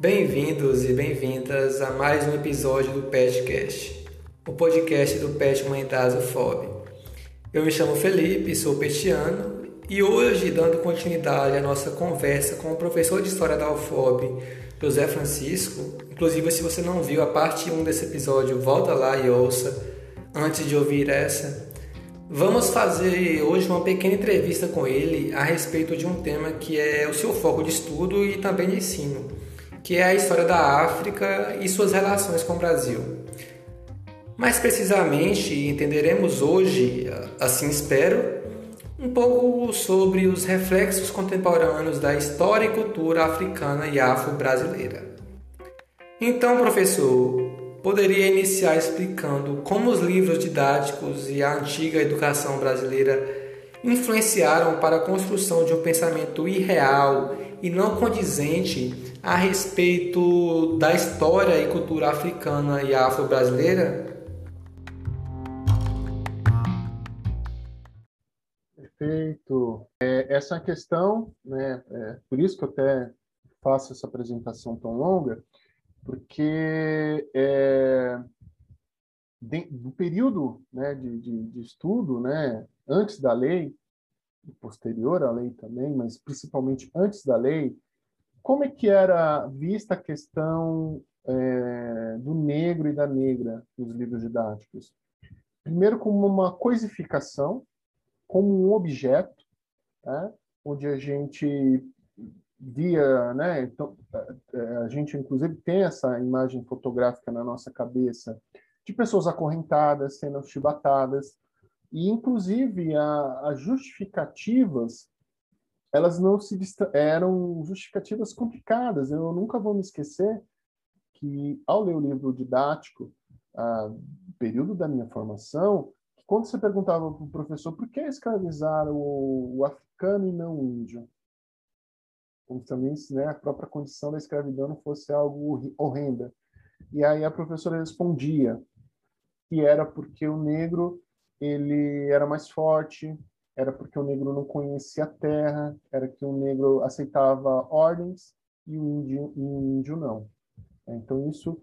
Bem-vindos e bem-vindas a mais um episódio do PetCast, o podcast do Pet Humanitas FOB. Eu me chamo Felipe, sou petiano e hoje, dando continuidade à nossa conversa com o professor de História da UFOB, José Francisco, inclusive se você não viu a parte 1 desse episódio, volta lá e ouça antes de ouvir essa. Vamos fazer hoje uma pequena entrevista com ele a respeito de um tema que é o seu foco de estudo e também de ensino que é a história da África e suas relações com o Brasil. Mais precisamente, entenderemos hoje, assim espero, um pouco sobre os reflexos contemporâneos da história e cultura africana e afro-brasileira. Então, professor, poderia iniciar explicando como os livros didáticos e a antiga educação brasileira influenciaram para a construção de um pensamento irreal e não condizente a respeito da história e cultura africana e afro-brasileira? Perfeito. É, essa é questão, né, é, por isso que eu até faço essa apresentação tão longa, porque é, de, do período né, de, de, de estudo, né, antes da lei, posterior à lei também, mas principalmente antes da lei, como é que era vista a questão é, do negro e da negra nos livros didáticos? Primeiro, como uma coisificação, como um objeto, né? onde a gente via, né? Então, a gente inclusive tem essa imagem fotográfica na nossa cabeça de pessoas acorrentadas, sendo chibatadas, e inclusive as justificativas elas não se eram justificativas complicadas. Eu nunca vou me esquecer que ao ler o livro didático, ah, período da minha formação, quando você perguntava para o professor por que escravizar o, o, africano e não o índio, como também né, a própria condição da escravidão não fosse algo horrenda. E aí a professora respondia que era porque o negro ele era mais forte, era porque o negro não conhecia a terra, era que o negro aceitava ordens e o índio, e o índio não. Então isso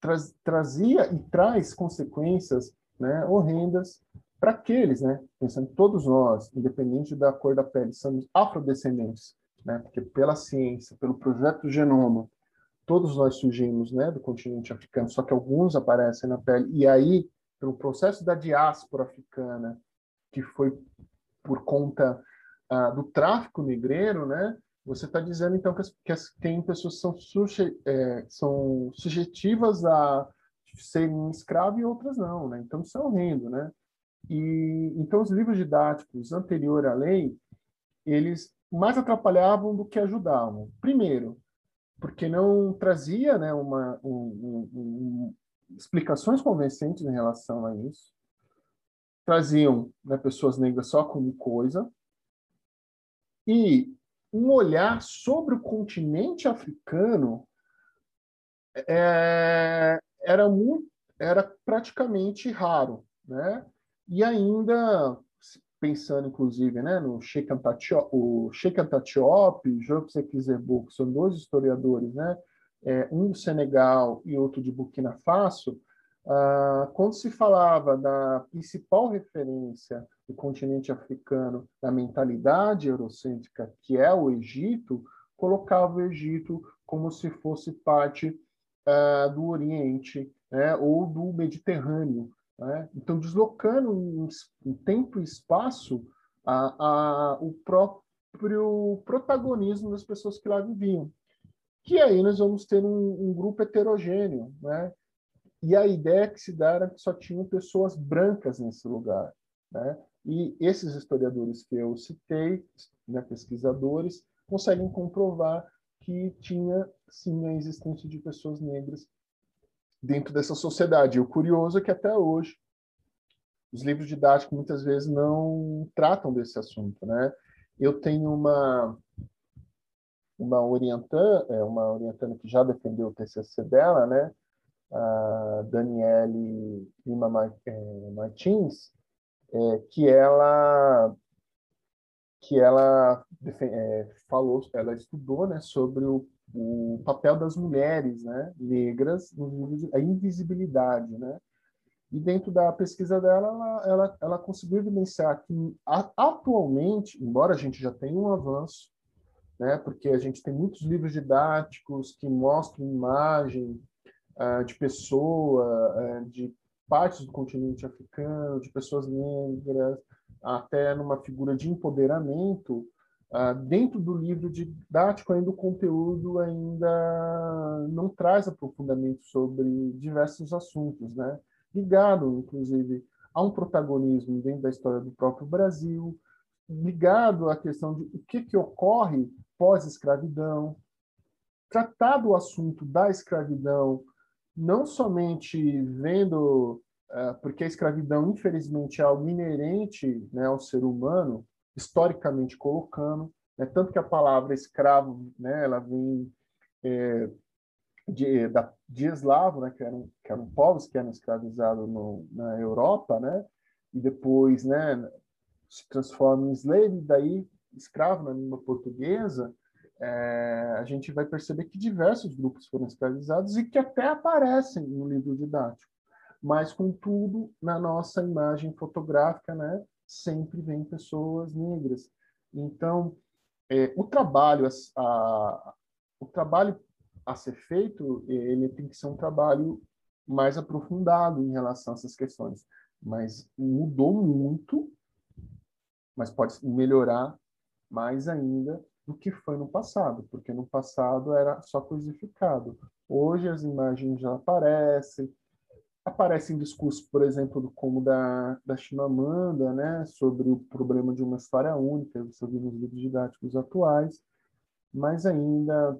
traz, trazia e traz consequências né, horrendas para aqueles, né, pensando todos nós, independente da cor da pele, somos afrodescendentes, né, porque pela ciência, pelo projeto genoma, todos nós surgimos né, do continente africano, só que alguns aparecem na pele, e aí, pelo processo da diáspora africana, que foi por conta uh, do tráfico negreiro, né? Você está dizendo então que, as, que as, tem pessoas que são, suje, é, são sujetivas a serem escravos e outras não, né? Então isso é horrendo, né? E então os livros didáticos anterior à lei eles mais atrapalhavam do que ajudavam. Primeiro, porque não trazia, né, uma um, um, um, explicações convincentes em relação a isso traziam né, pessoas negras só como coisa, e um olhar sobre o continente africano é, era muito, era praticamente raro, né? E ainda pensando inclusive, né, no Sheikh Anta Diop, o Sheikh Anta Diop, Joseph Kizerbo, que são dois historiadores, né? É, um do Senegal e outro de Burkina Faso, ah, quando se falava da principal referência do continente africano, da mentalidade eurocêntrica, que é o Egito, colocava o Egito como se fosse parte uh, do Oriente né, ou do Mediterrâneo. Né? Então, deslocando em, em tempo e espaço a, a, o próprio protagonismo das pessoas que lá viviam. Que aí nós vamos ter um, um grupo heterogêneo, né? E a ideia que se dá era que só tinham pessoas brancas nesse lugar. Né? E esses historiadores que eu citei, né, pesquisadores, conseguem comprovar que tinha sim a existência de pessoas negras dentro dessa sociedade. E o curioso é que até hoje os livros didáticos muitas vezes não tratam desse assunto, né? Eu tenho uma uma orientã, é, uma orientanda que já defendeu o TCC dela, né? A Daniele Lima é, Martins, é, que ela que ela é, falou, ela estudou, né, sobre o o papel das mulheres né, negras, a invisibilidade. Né? E dentro da pesquisa dela, ela, ela, ela conseguiu evidenciar que atualmente, embora a gente já tenha um avanço, né, porque a gente tem muitos livros didáticos que mostram imagem de pessoa, uh, de partes do continente africano, de pessoas negras, até numa figura de empoderamento, uh, dentro do livro didático ainda o conteúdo ainda não traz aprofundamento sobre diversos assuntos, né? ligado, inclusive, a um protagonismo dentro da história do próprio Brasil, ligado à questão de o que, que ocorre pós-escravidão, tratar do assunto da escravidão, não somente vendo, uh, porque a escravidão, infelizmente, é algo inerente né, ao ser humano, historicamente colocando, né, tanto que a palavra escravo, né, ela vem é, de, da, de eslavo, né, que eram, que eram povos que eram escravizados no, na Europa, né, e depois, né, se transformam em slave, daí escravo na língua portuguesa, é, a gente vai perceber que diversos grupos foram escravizados e que até aparecem no livro didático. Mas, contudo, na nossa imagem fotográfica, né, sempre vem pessoas negras. Então, é, o trabalho a, a, o trabalho a ser feito, ele tem que ser um trabalho mais aprofundado em relação a essas questões. Mas mudou muito, mas pode melhorar mais ainda do que foi no passado, porque no passado era só coisificado. Hoje as imagens já aparecem, aparecem discursos, por exemplo, como da, da Chimamanda, né, sobre o problema de uma história única, você viu nos livros didáticos atuais, mas ainda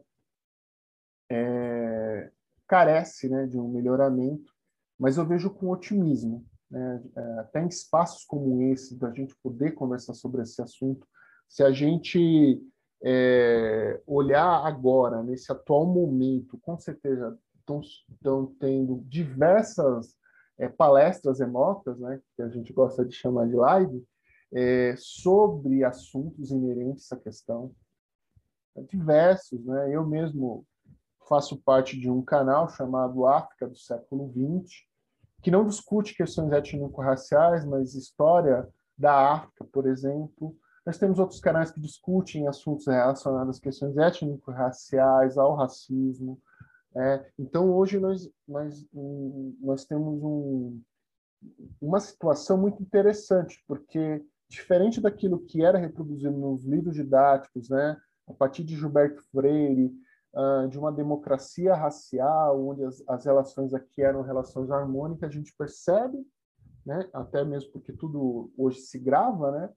é, carece né, de um melhoramento, mas eu vejo com otimismo. Né, é, até em espaços como esse, da gente poder conversar sobre esse assunto, se a gente é, olhar agora, nesse atual momento, com certeza estão tendo diversas é, palestras remotas, né, que a gente gosta de chamar de live, é, sobre assuntos inerentes à questão. Diversos, né? Eu mesmo faço parte de um canal chamado África do século XX, que não discute questões étnico-raciais, mas história da África, por exemplo. Nós temos outros canais que discutem assuntos relacionados às questões étnico-raciais, ao racismo. É, então, hoje, nós, nós, nós temos um, uma situação muito interessante, porque, diferente daquilo que era reproduzido nos livros didáticos, né, a partir de Gilberto Freire, uh, de uma democracia racial, onde as, as relações aqui eram relações harmônicas, a gente percebe, né, até mesmo porque tudo hoje se grava, né,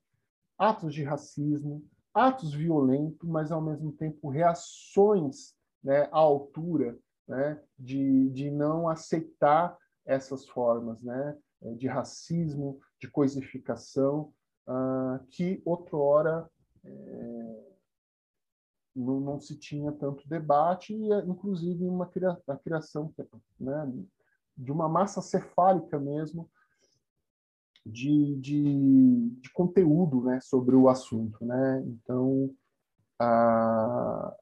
atos de racismo, atos violentos, mas ao mesmo tempo reações né, à altura né, de, de não aceitar essas formas né, de racismo, de coisificação, uh, que outrora é, não, não se tinha tanto debate e, inclusive, uma cria, a criação né, de uma massa cefálica mesmo de, de, de, conteúdo né, sobre o assunto. Né? Então, a,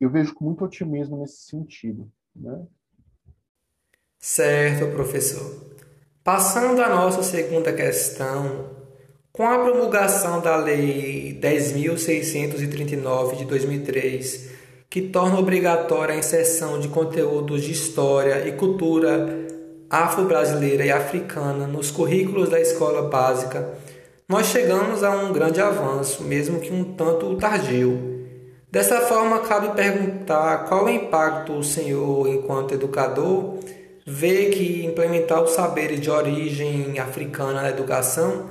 eu vejo com muito otimismo nesse sentido. Né? Certo, professor. Passando à nossa segunda questão, com a promulgação da Lei 10.639 de 2003, que torna obrigatória a inserção de conteúdos de história e cultura afro-brasileira e africana nos currículos da escola básica, nós chegamos a um grande avanço, mesmo que um tanto tardio. Dessa forma, cabe perguntar qual o impacto o senhor, enquanto educador, vê que implementar os saberes de origem africana na educação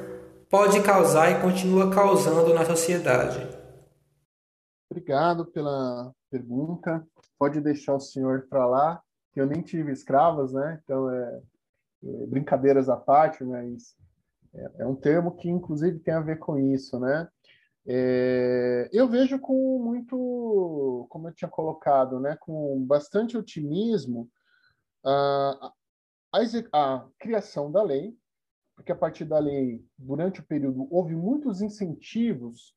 pode causar e continua causando na sociedade? Obrigado pela pergunta. Pode deixar o senhor para lá, eu nem tive escravas, né? Então, é, é brincadeiras à parte, mas é, é, um termo que, inclusive, tem a ver com isso, né? É, eu vejo com muito, como eu tinha colocado, né, com bastante otimismo a, a, a criação da lei, porque a partir da lei, durante o período, houve muitos incentivos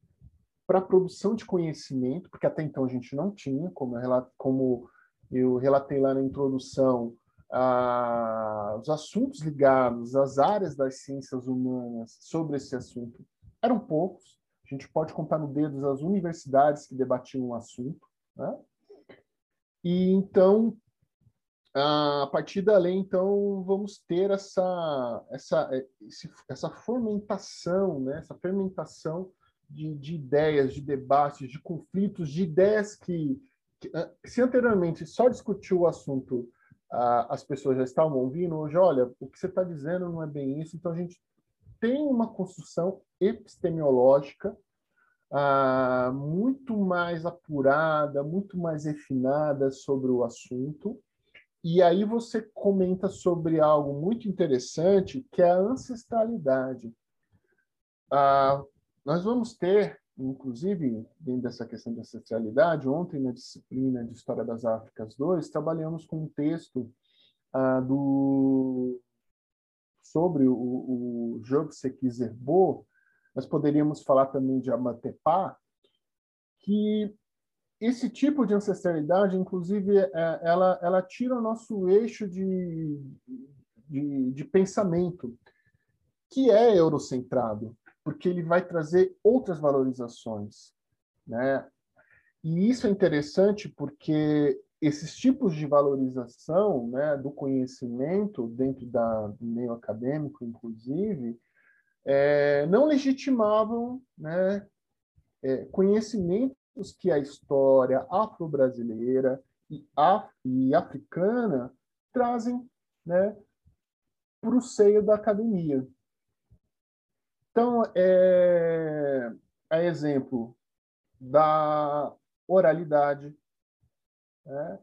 para a produção de conhecimento, porque até então a gente não tinha, como como eu relatei lá na introdução, os assuntos ligados às áreas das ciências humanas sobre esse assunto eram poucos. A gente pode contar no dedo as universidades que debatiam o assunto. Né? E então, a partir da lei, então, vamos ter essa, essa, essa fomentação, né? essa fermentação de, de ideias, de debates, de conflitos, de ideias que se anteriormente só discutiu o assunto as pessoas já estavam ouvindo, hoje, olha, o que você está dizendo não é bem isso, então a gente tem uma construção epistemológica ah, muito mais apurada, muito mais refinada sobre o assunto. E aí você comenta sobre algo muito interessante, que é a ancestralidade. Ah, nós vamos ter, inclusive, dentro dessa questão da ancestralidade, ontem na disciplina de História das Áfricas 2, trabalhamos com um texto ah, do sobre o, o Jobsek Zerbo, nós poderíamos falar também de Amatepá, que esse tipo de ancestralidade, inclusive, é, ela, ela tira o nosso eixo de, de, de pensamento, que é eurocentrado, porque ele vai trazer outras valorizações, né? E isso é interessante porque esses tipos de valorização né, do conhecimento dentro da, do meio acadêmico, inclusive, é, não legitimavam né, é, conhecimentos que a história afro-brasileira e, af e, africana trazem né, para o seio da academia. Então, é, é exemplo da oralidade, né?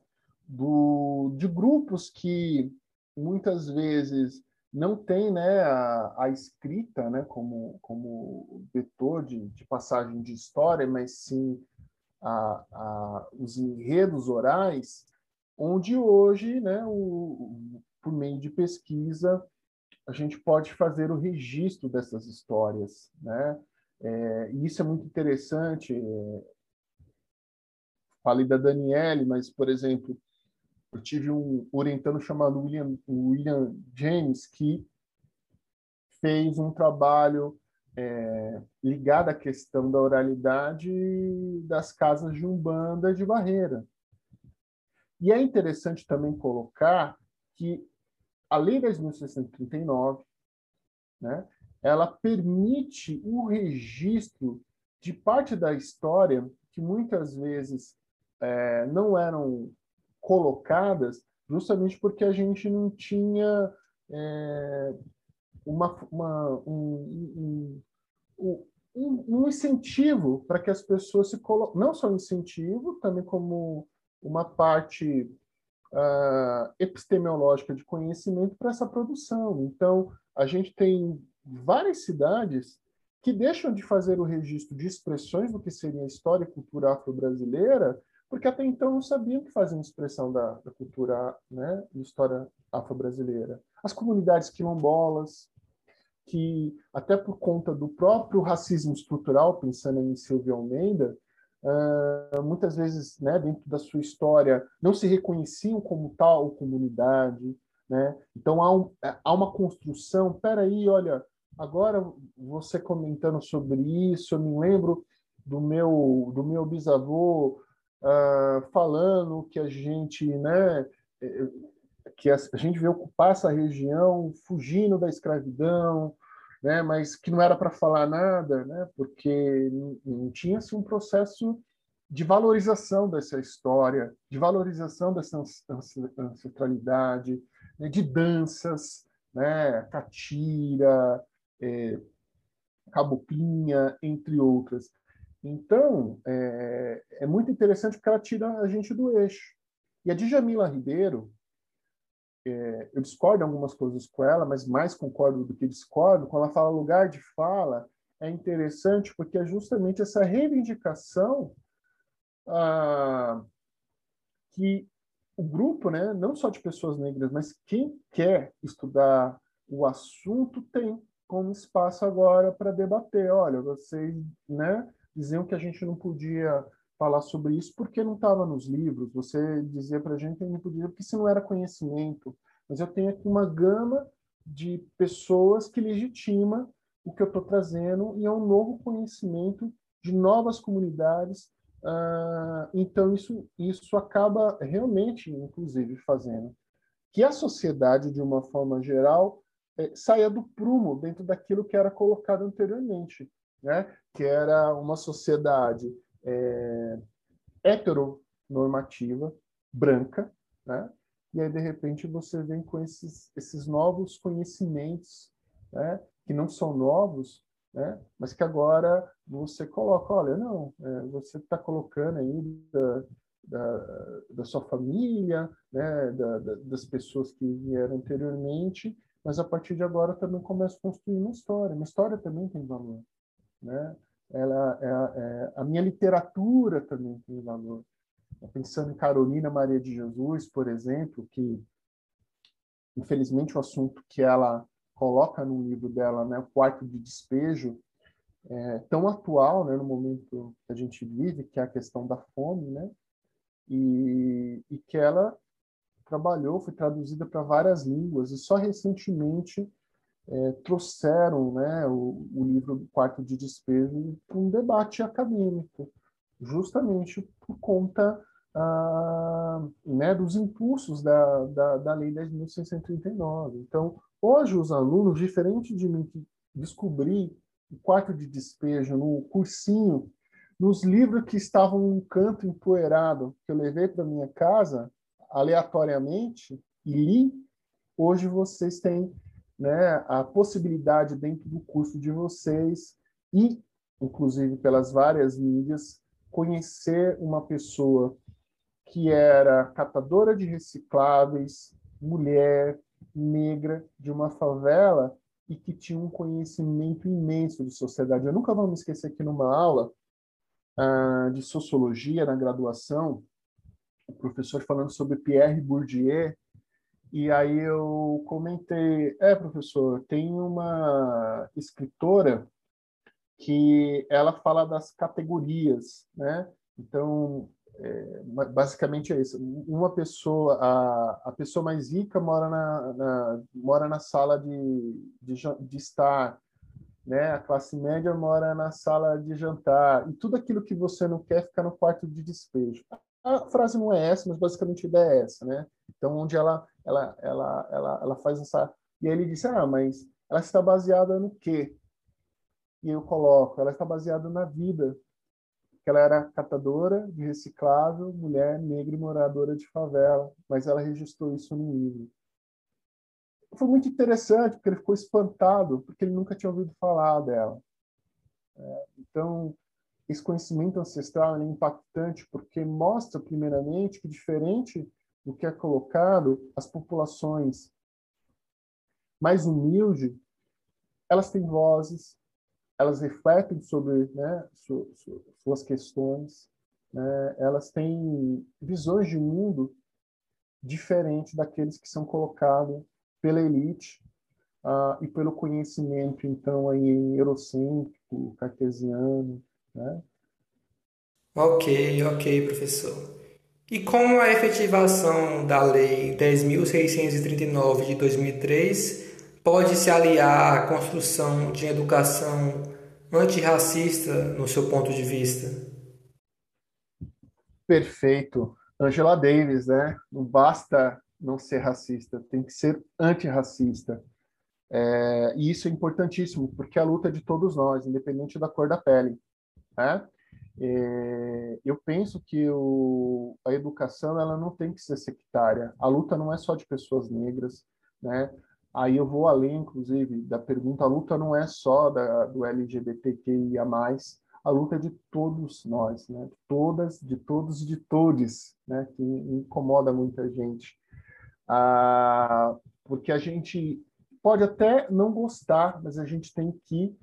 Do, de grupos que muitas vezes não tem né, a, a escrita né, como, como vetor de, de passagem de história, mas sim a, a, os enredos orais, onde hoje, né, o, por meio de pesquisa, a gente pode fazer o registro dessas histórias. Né? É, e isso é muito interessante. É, falei da Daniele, mas, por exemplo, eu tive um orientando chamado William, William James, que fez um trabalho é, ligado à questão da oralidade das casas de Umbanda de Barreira. E é interessante também colocar que a Lei 10.639, né, ela permite o registro de parte da história que muitas vezes é, não eram colocadas justamente porque a gente não tinha é, uma, uma, um, um, um, um, incentivo para que as pessoas se coloquem, não só um incentivo, também como uma parte uh, epistemológica de conhecimento para essa produção. Então, a gente tem várias cidades que deixam de fazer o registro de expressões do que seria a história e cultura afro-brasileira porque até então não sabiam que faziam expressão da, da cultura né, e história afro-brasileira. As comunidades quilombolas, que até por conta do próprio racismo estrutural, pensando em Silvio Almeida, uh, muitas vezes, né, dentro da sua história, não se reconheciam como tal comunidade, né? Então há, um, há uma construção. Peraí, olha, agora você comentando sobre isso, eu me lembro do meu do meu bisavô uh, falando que a gente, né, eh, que a, a, gente veio ocupar essa região fugindo da escravidão, né, mas que não era para falar nada, né, porque não, tinha-se um processo de valorização dessa história, de valorização dessa ancestralidade, né, de danças, né, catira, é, caboclinha, entre outras. Então, é, é, muito interessante porque ela tira a gente do eixo. E a Djamila Ribeiro, é, eu discordo em algumas coisas com ela, mas mais concordo do que discordo, quando ela fala lugar de fala, é interessante porque é justamente essa reivindicação ah, que o grupo, né, não só de pessoas negras, mas quem quer estudar o assunto tem como espaço agora para debater. Olha, vocês, né, diziam que a gente não podia falar sobre isso porque não estava nos livros. Você dizia para a gente que não podia porque se não era conhecimento. Mas eu tenho aqui uma gama de pessoas que legitima o que eu estou trazendo e é um novo conhecimento de novas comunidades. Uh, então isso isso acaba realmente, inclusive, fazendo que a sociedade, de uma forma geral, é, saia do prumo dentro daquilo que era colocado anteriormente, né? que era uma sociedade é, heteronormativa, branca, né? e aí, de repente, você vem com esses, esses novos conhecimentos, né? que não são novos, né? mas que agora você coloca, olha, não, é, você está colocando aí da, da, da sua família, né? Da, da, das pessoas que vieram anteriormente, mas a partir de agora também começa a construir uma história. Uma história também tem valor, né? Ela, é, é, a minha literatura também tem valor. Pensando em Carolina Maria de Jesus, por exemplo, que infelizmente o assunto que ela coloca no livro dela, né, o quarto de despejo, é tão atual, né, no momento que a gente vive, que é a questão da fome, né, e, e que ela trabalhou, foi traduzida para várias línguas, e só recentemente é, trouxeram né, o, o livro Quarto de Despejo para um debate acadêmico, justamente por conta ah, né, dos impulsos da, da, da Lei 10.639. Então, hoje os alunos, diferente de mim que descobri o quarto de despejo no cursinho, nos livros que estavam num canto empoeirado, que eu levei para minha casa, aleatoriamente, e li, hoje vocês têm né, a possibilidade dentro do curso de vocês e, inclusive pelas várias mídias, conhecer uma pessoa que era catadora de recicláveis, mulher, negra, de uma favela e que tinha um conhecimento imenso de sociedade. Eu nunca vou me esquecer que numa aula uh, de sociologia na graduação, o professor falando sobre Pierre Bourdieu, e aí eu comentei, é, professor, tem uma escritora que ela fala das categorias, né? Então, é, basicamente é isso. Uma pessoa, a, a pessoa mais rica mora na, na mora na sala de, de, de estar, né? A classe média mora na sala de jantar e tudo aquilo que você não quer fica no quarto de despejo. A frase não é essa, mas basicamente a ideia é essa, né? Então, onde ela, ela, ela, ela, ela faz essa... E aí ele disse, ah, mas ela está baseada no quê? E eu coloco, ela está baseada na vida. Que ela era catadora de reciclável, mulher negra e moradora de favela, mas ela registrou isso no livro. Foi muito interessante, porque ele ficou espantado, porque ele nunca tinha ouvido falar dela. É, então, esse conhecimento ancestral é impactante porque mostra, primeiramente, que diferente do que é colocado, as populações mais humildes, elas têm vozes, elas refletem sobre né, suas questões, né, elas têm visões de mundo diferentes daqueles que são colocados pela elite uh, e pelo conhecimento, então, aí, eurocêntrico, cartesiano, né? Ok, ok, professor. E como a efetivação da Lei 10.639 de 2003 pode se aliar à construção de educação antirracista no seu ponto de vista? Perfeito. Angela Davis, né? Não basta não ser racista, tem que ser antirracista. É, e isso é importantíssimo, porque é a luta de todos nós, independente da cor da pele. Né? É, eu penso que o, a educação ela não tem que ser sectária. A luta não é só de pessoas negras, né? Aí eu vou além, inclusive, da pergunta. A luta não é só da, do LGBTQIA+, a luta é de todos nós, né? De todas, de todos e de todes, né? Que incomoda muita gente. Ah, porque a gente pode até não gostar, mas a gente tem que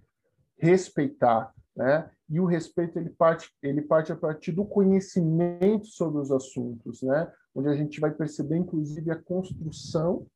respeitar, né? E o respeito ele parte ele parte a partir do conhecimento sobre os assuntos, né? Onde a gente vai perceber inclusive a construção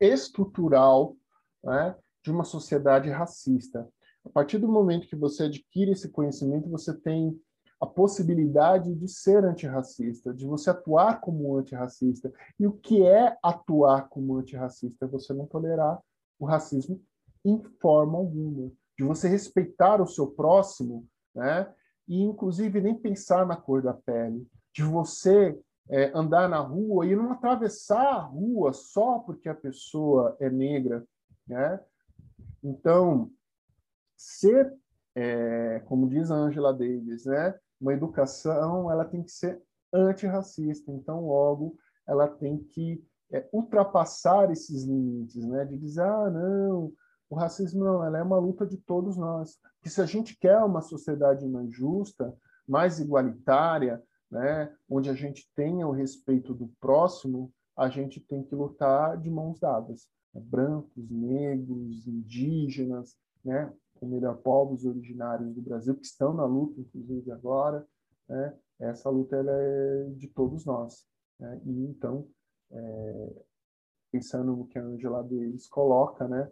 estrutural, né? De uma sociedade racista. A partir do momento que você adquire esse conhecimento, você tem a possibilidade de ser antirracista, de você atuar como antirracista. E o que é atuar como antirracista? É você não tolerar o racismo em forma alguma, de você respeitar o seu próximo, né? E inclusive nem pensar na cor da pele, de você é, andar na rua e não atravessar a rua só porque a pessoa é negra, né? Então, ser, é, como diz a Angela Davis, né? Uma educação, ela tem que ser antirracista. Então, logo, ela tem que é, ultrapassar esses limites, né? De dizer, ah, não, o racismo não, é uma luta de todos nós. Que se a gente quer uma sociedade mais justa, mais igualitária, né, onde a gente tenha o respeito do próximo, a gente tem que lutar de mãos dadas. Brancos, negros, indígenas, né, ou melhor, povos originários do Brasil, que estão na luta, inclusive agora. Né, essa luta é de todos nós. Né, e então, é, pensando no que a Angela Davis coloca, né,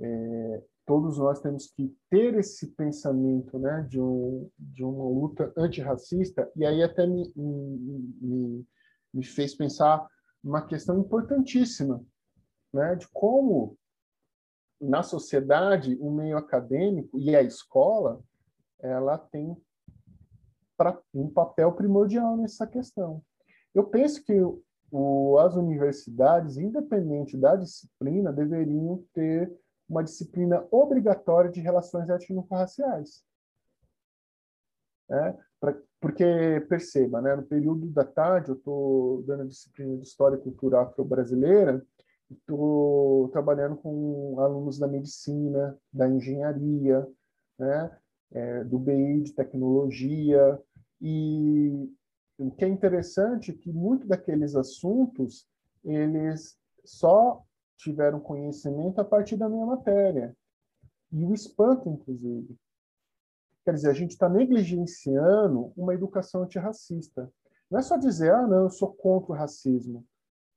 é, todos nós temos que ter esse pensamento né, de, um, de uma luta antirracista, e aí até me, me, me fez pensar uma questão importantíssima, né, de como na sociedade o meio acadêmico e a escola ela tem pra, um papel primordial nessa questão. Eu penso que o, as universidades, independente da disciplina, deveriam ter uma disciplina obrigatória de relações étnico-raciais. É, pra, porque, perceba, né, no período da tarde, eu estou dando a disciplina de História e Cultura Afro-Brasileira, estou trabalhando com alunos da medicina, da engenharia, né, é, do BI de tecnologia, e o que é interessante é que muitos daqueles assuntos, eles só tiveram conhecimento a partir da minha matéria. E o espanto, inclusive. Quer dizer, a gente está negligenciando uma educação antirracista. Não é só dizer, ah, não, eu sou contra o racismo.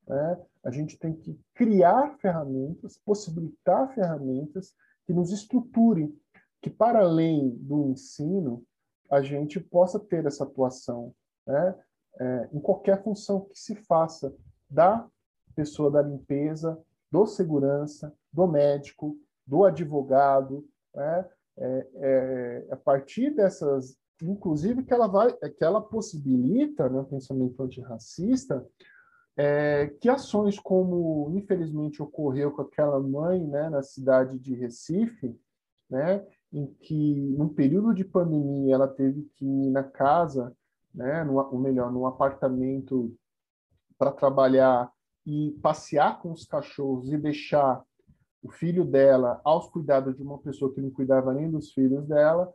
É, a gente tem que criar ferramentas, possibilitar ferramentas que nos estruturem, que para além do ensino, a gente possa ter essa atuação né, é, em qualquer função que se faça da pessoa da limpeza, do segurança, do médico, do advogado, né? é, é, a partir dessas, inclusive que ela vai, que ela possibilita, né, o pensamento antirracista, é, que ações como infelizmente ocorreu com aquela mãe, né, na cidade de Recife, né, em que num período de pandemia ela teve que ir na casa, né, no, ou melhor, num apartamento para trabalhar e passear com os cachorros e deixar o filho dela aos cuidados de uma pessoa que não cuidava nem dos filhos dela,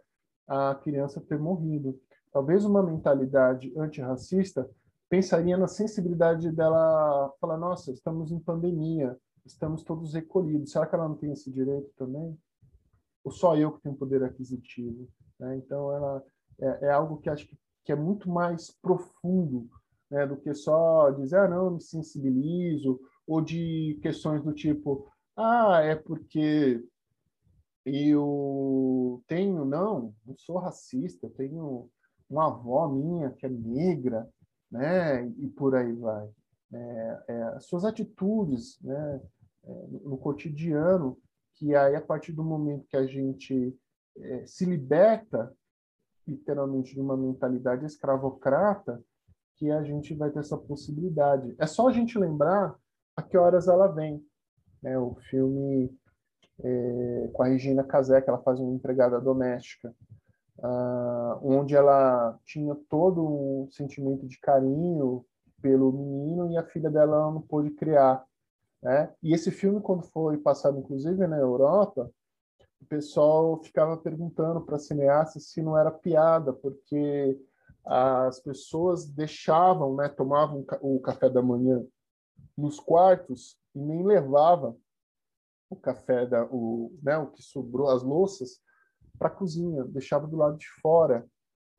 a criança ter morrido. Talvez uma mentalidade antirracista pensaria na sensibilidade dela falar: nossa, estamos em pandemia, estamos todos recolhidos, será que ela não tem esse direito também? Ou só eu que tenho poder aquisitivo? Né? Então, ela é, é algo que acho que, que é muito mais profundo né, do que só dizer, ah, não, me sensibilizo, ou de questões do tipo, ah, é porque eu tenho, não, não sou racista, eu tenho uma avó minha que é negra, né, e por aí vai. É, é, as suas atitudes, né, é, no cotidiano, que aí a partir do momento que a gente é, se liberta, literalmente, de uma mentalidade escravocrata, que a gente vai ter essa possibilidade. É só a gente lembrar a que horas ela vem. Né? O filme é, com a Regina Casé, que ela faz uma empregada doméstica, uh, onde ela tinha todo um sentimento de carinho pelo menino e a filha dela não pôde criar. Né? E esse filme, quando foi passado, inclusive, na Europa, o pessoal ficava perguntando para a cineasta se não era piada, porque as pessoas deixavam, né, tomavam o café da manhã nos quartos e nem levava o café da o, né, o que sobrou as louças para a cozinha, deixava do lado de fora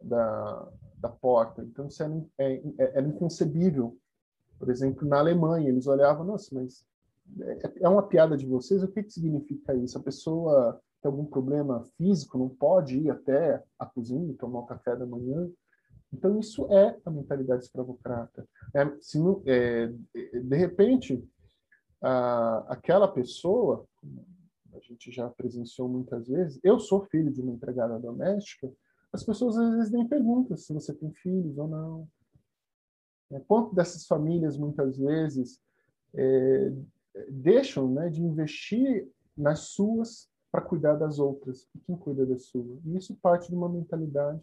da, da porta. Então isso era, é, é, era inconcebível. Por exemplo, na Alemanha eles olhavam, nossa, mas é, é uma piada de vocês? O que, que significa isso? A pessoa tem algum problema físico, não pode ir até a cozinha e tomar o café da manhã. Então, isso é a mentalidade escravocrata. É, se, é, de repente, a, aquela pessoa, a gente já presenciou muitas vezes, eu sou filho de uma empregada doméstica, as pessoas às vezes nem perguntam se você tem filhos ou não. É, quanto dessas famílias, muitas vezes, é, deixam né, de investir nas suas para cuidar das outras. E quem cuida da sua? E isso parte de uma mentalidade,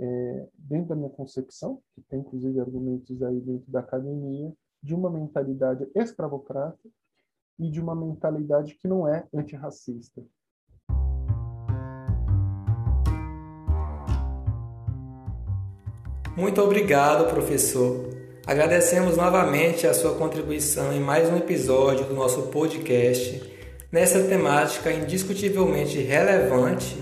é, dentro da minha concepção, que tem inclusive argumentos aí dentro da academia, de uma mentalidade escravocrata e de uma mentalidade que não é antirracista. Muito obrigado, professor. Agradecemos novamente a sua contribuição em mais um episódio do nosso podcast, nessa temática indiscutivelmente relevante,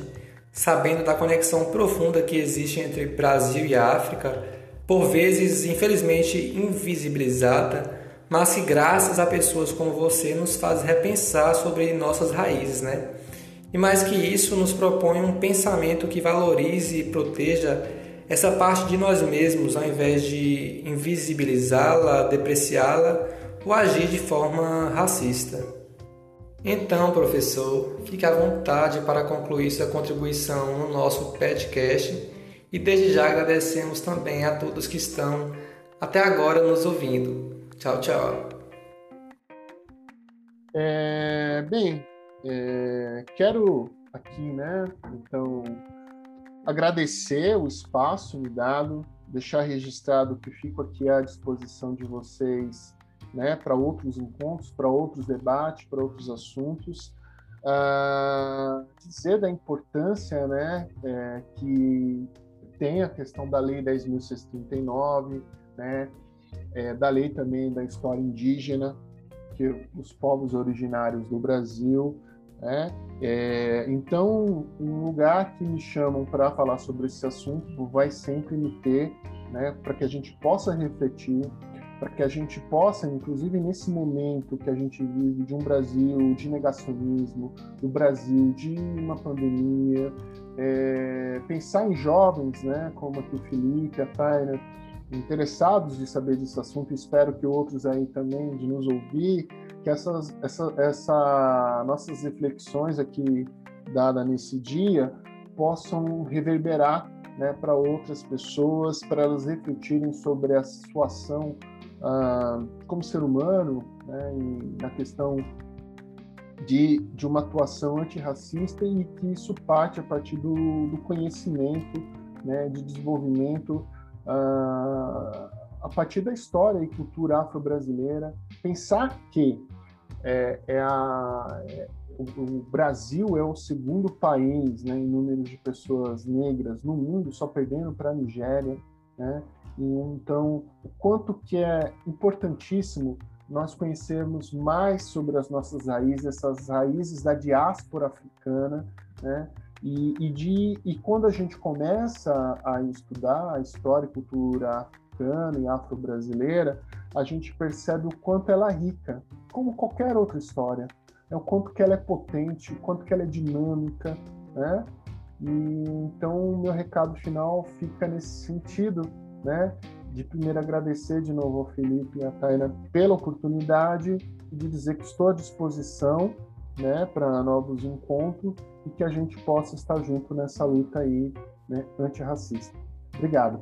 sabendo da conexão profunda que existe entre Brasil e África, por vezes infelizmente invisibilizada, mas que graças a pessoas como você nos faz repensar sobre nossas raízes, né? E mais que isso, nos propõe um pensamento que valorize e proteja essa parte de nós mesmos, ao invés de invisibilizá-la, depreciá-la ou agir de forma racista. Então, professor, fique à vontade para concluir sua contribuição no nosso podcast e desde já agradecemos também a todos que estão até agora nos ouvindo. Tchau, tchau. É, bem, é, quero aqui, né, então, agradecer o espaço me dado, deixar registrado que fico aqui à disposição de vocês né, para outros encontros, para outros debates, para outros assuntos. Uh, dizer da importância né, é, que tem a questão da Lei 10.639, né, é, da lei também da história indígena, que os povos originários do Brasil né? É, então, um lugar que me chamam para falar sobre esse assunto vai sempre me ter, né, para que a gente possa refletir, para que a gente possa, inclusive nesse momento que a gente vive de um Brasil de negacionismo, do Brasil de uma pandemia, é, pensar em jovens, né, como aqui o Felipe, a Taina, interessados de saber desse assunto, espero que outros aí também de nos ouvir, que essas essa, essa nossas reflexões aqui dada nesse dia possam reverberar né, para outras pessoas, para elas refletirem sobre a situação ah, como ser humano, né, na questão de, de uma atuação antirracista e que isso parte a partir do, do conhecimento, né, de desenvolvimento uh, a partir da história e cultura afro-brasileira, pensar que é, é a, é, o, o, Brasil é o segundo país né, em número de pessoas negras no mundo, só perdendo para a Nigéria, né? Então, o quanto que é importantíssimo nós conhecermos mais sobre as nossas raízes, essas raízes da diáspora africana, né? E, e, de, e quando a gente começa a estudar a história e cultura africana e afro-brasileira, a gente percebe o quanto ela é rica, como qualquer outra história. É o quanto que ela é potente, o quanto que ela é dinâmica, né? E, então, o meu recado final fica nesse sentido, né? De primeiro agradecer de novo ao Felipe e à Taina pela oportunidade e de dizer que estou à disposição né, para novos encontros e que a gente possa estar junto nessa luta aí né, antirracista. Obrigado.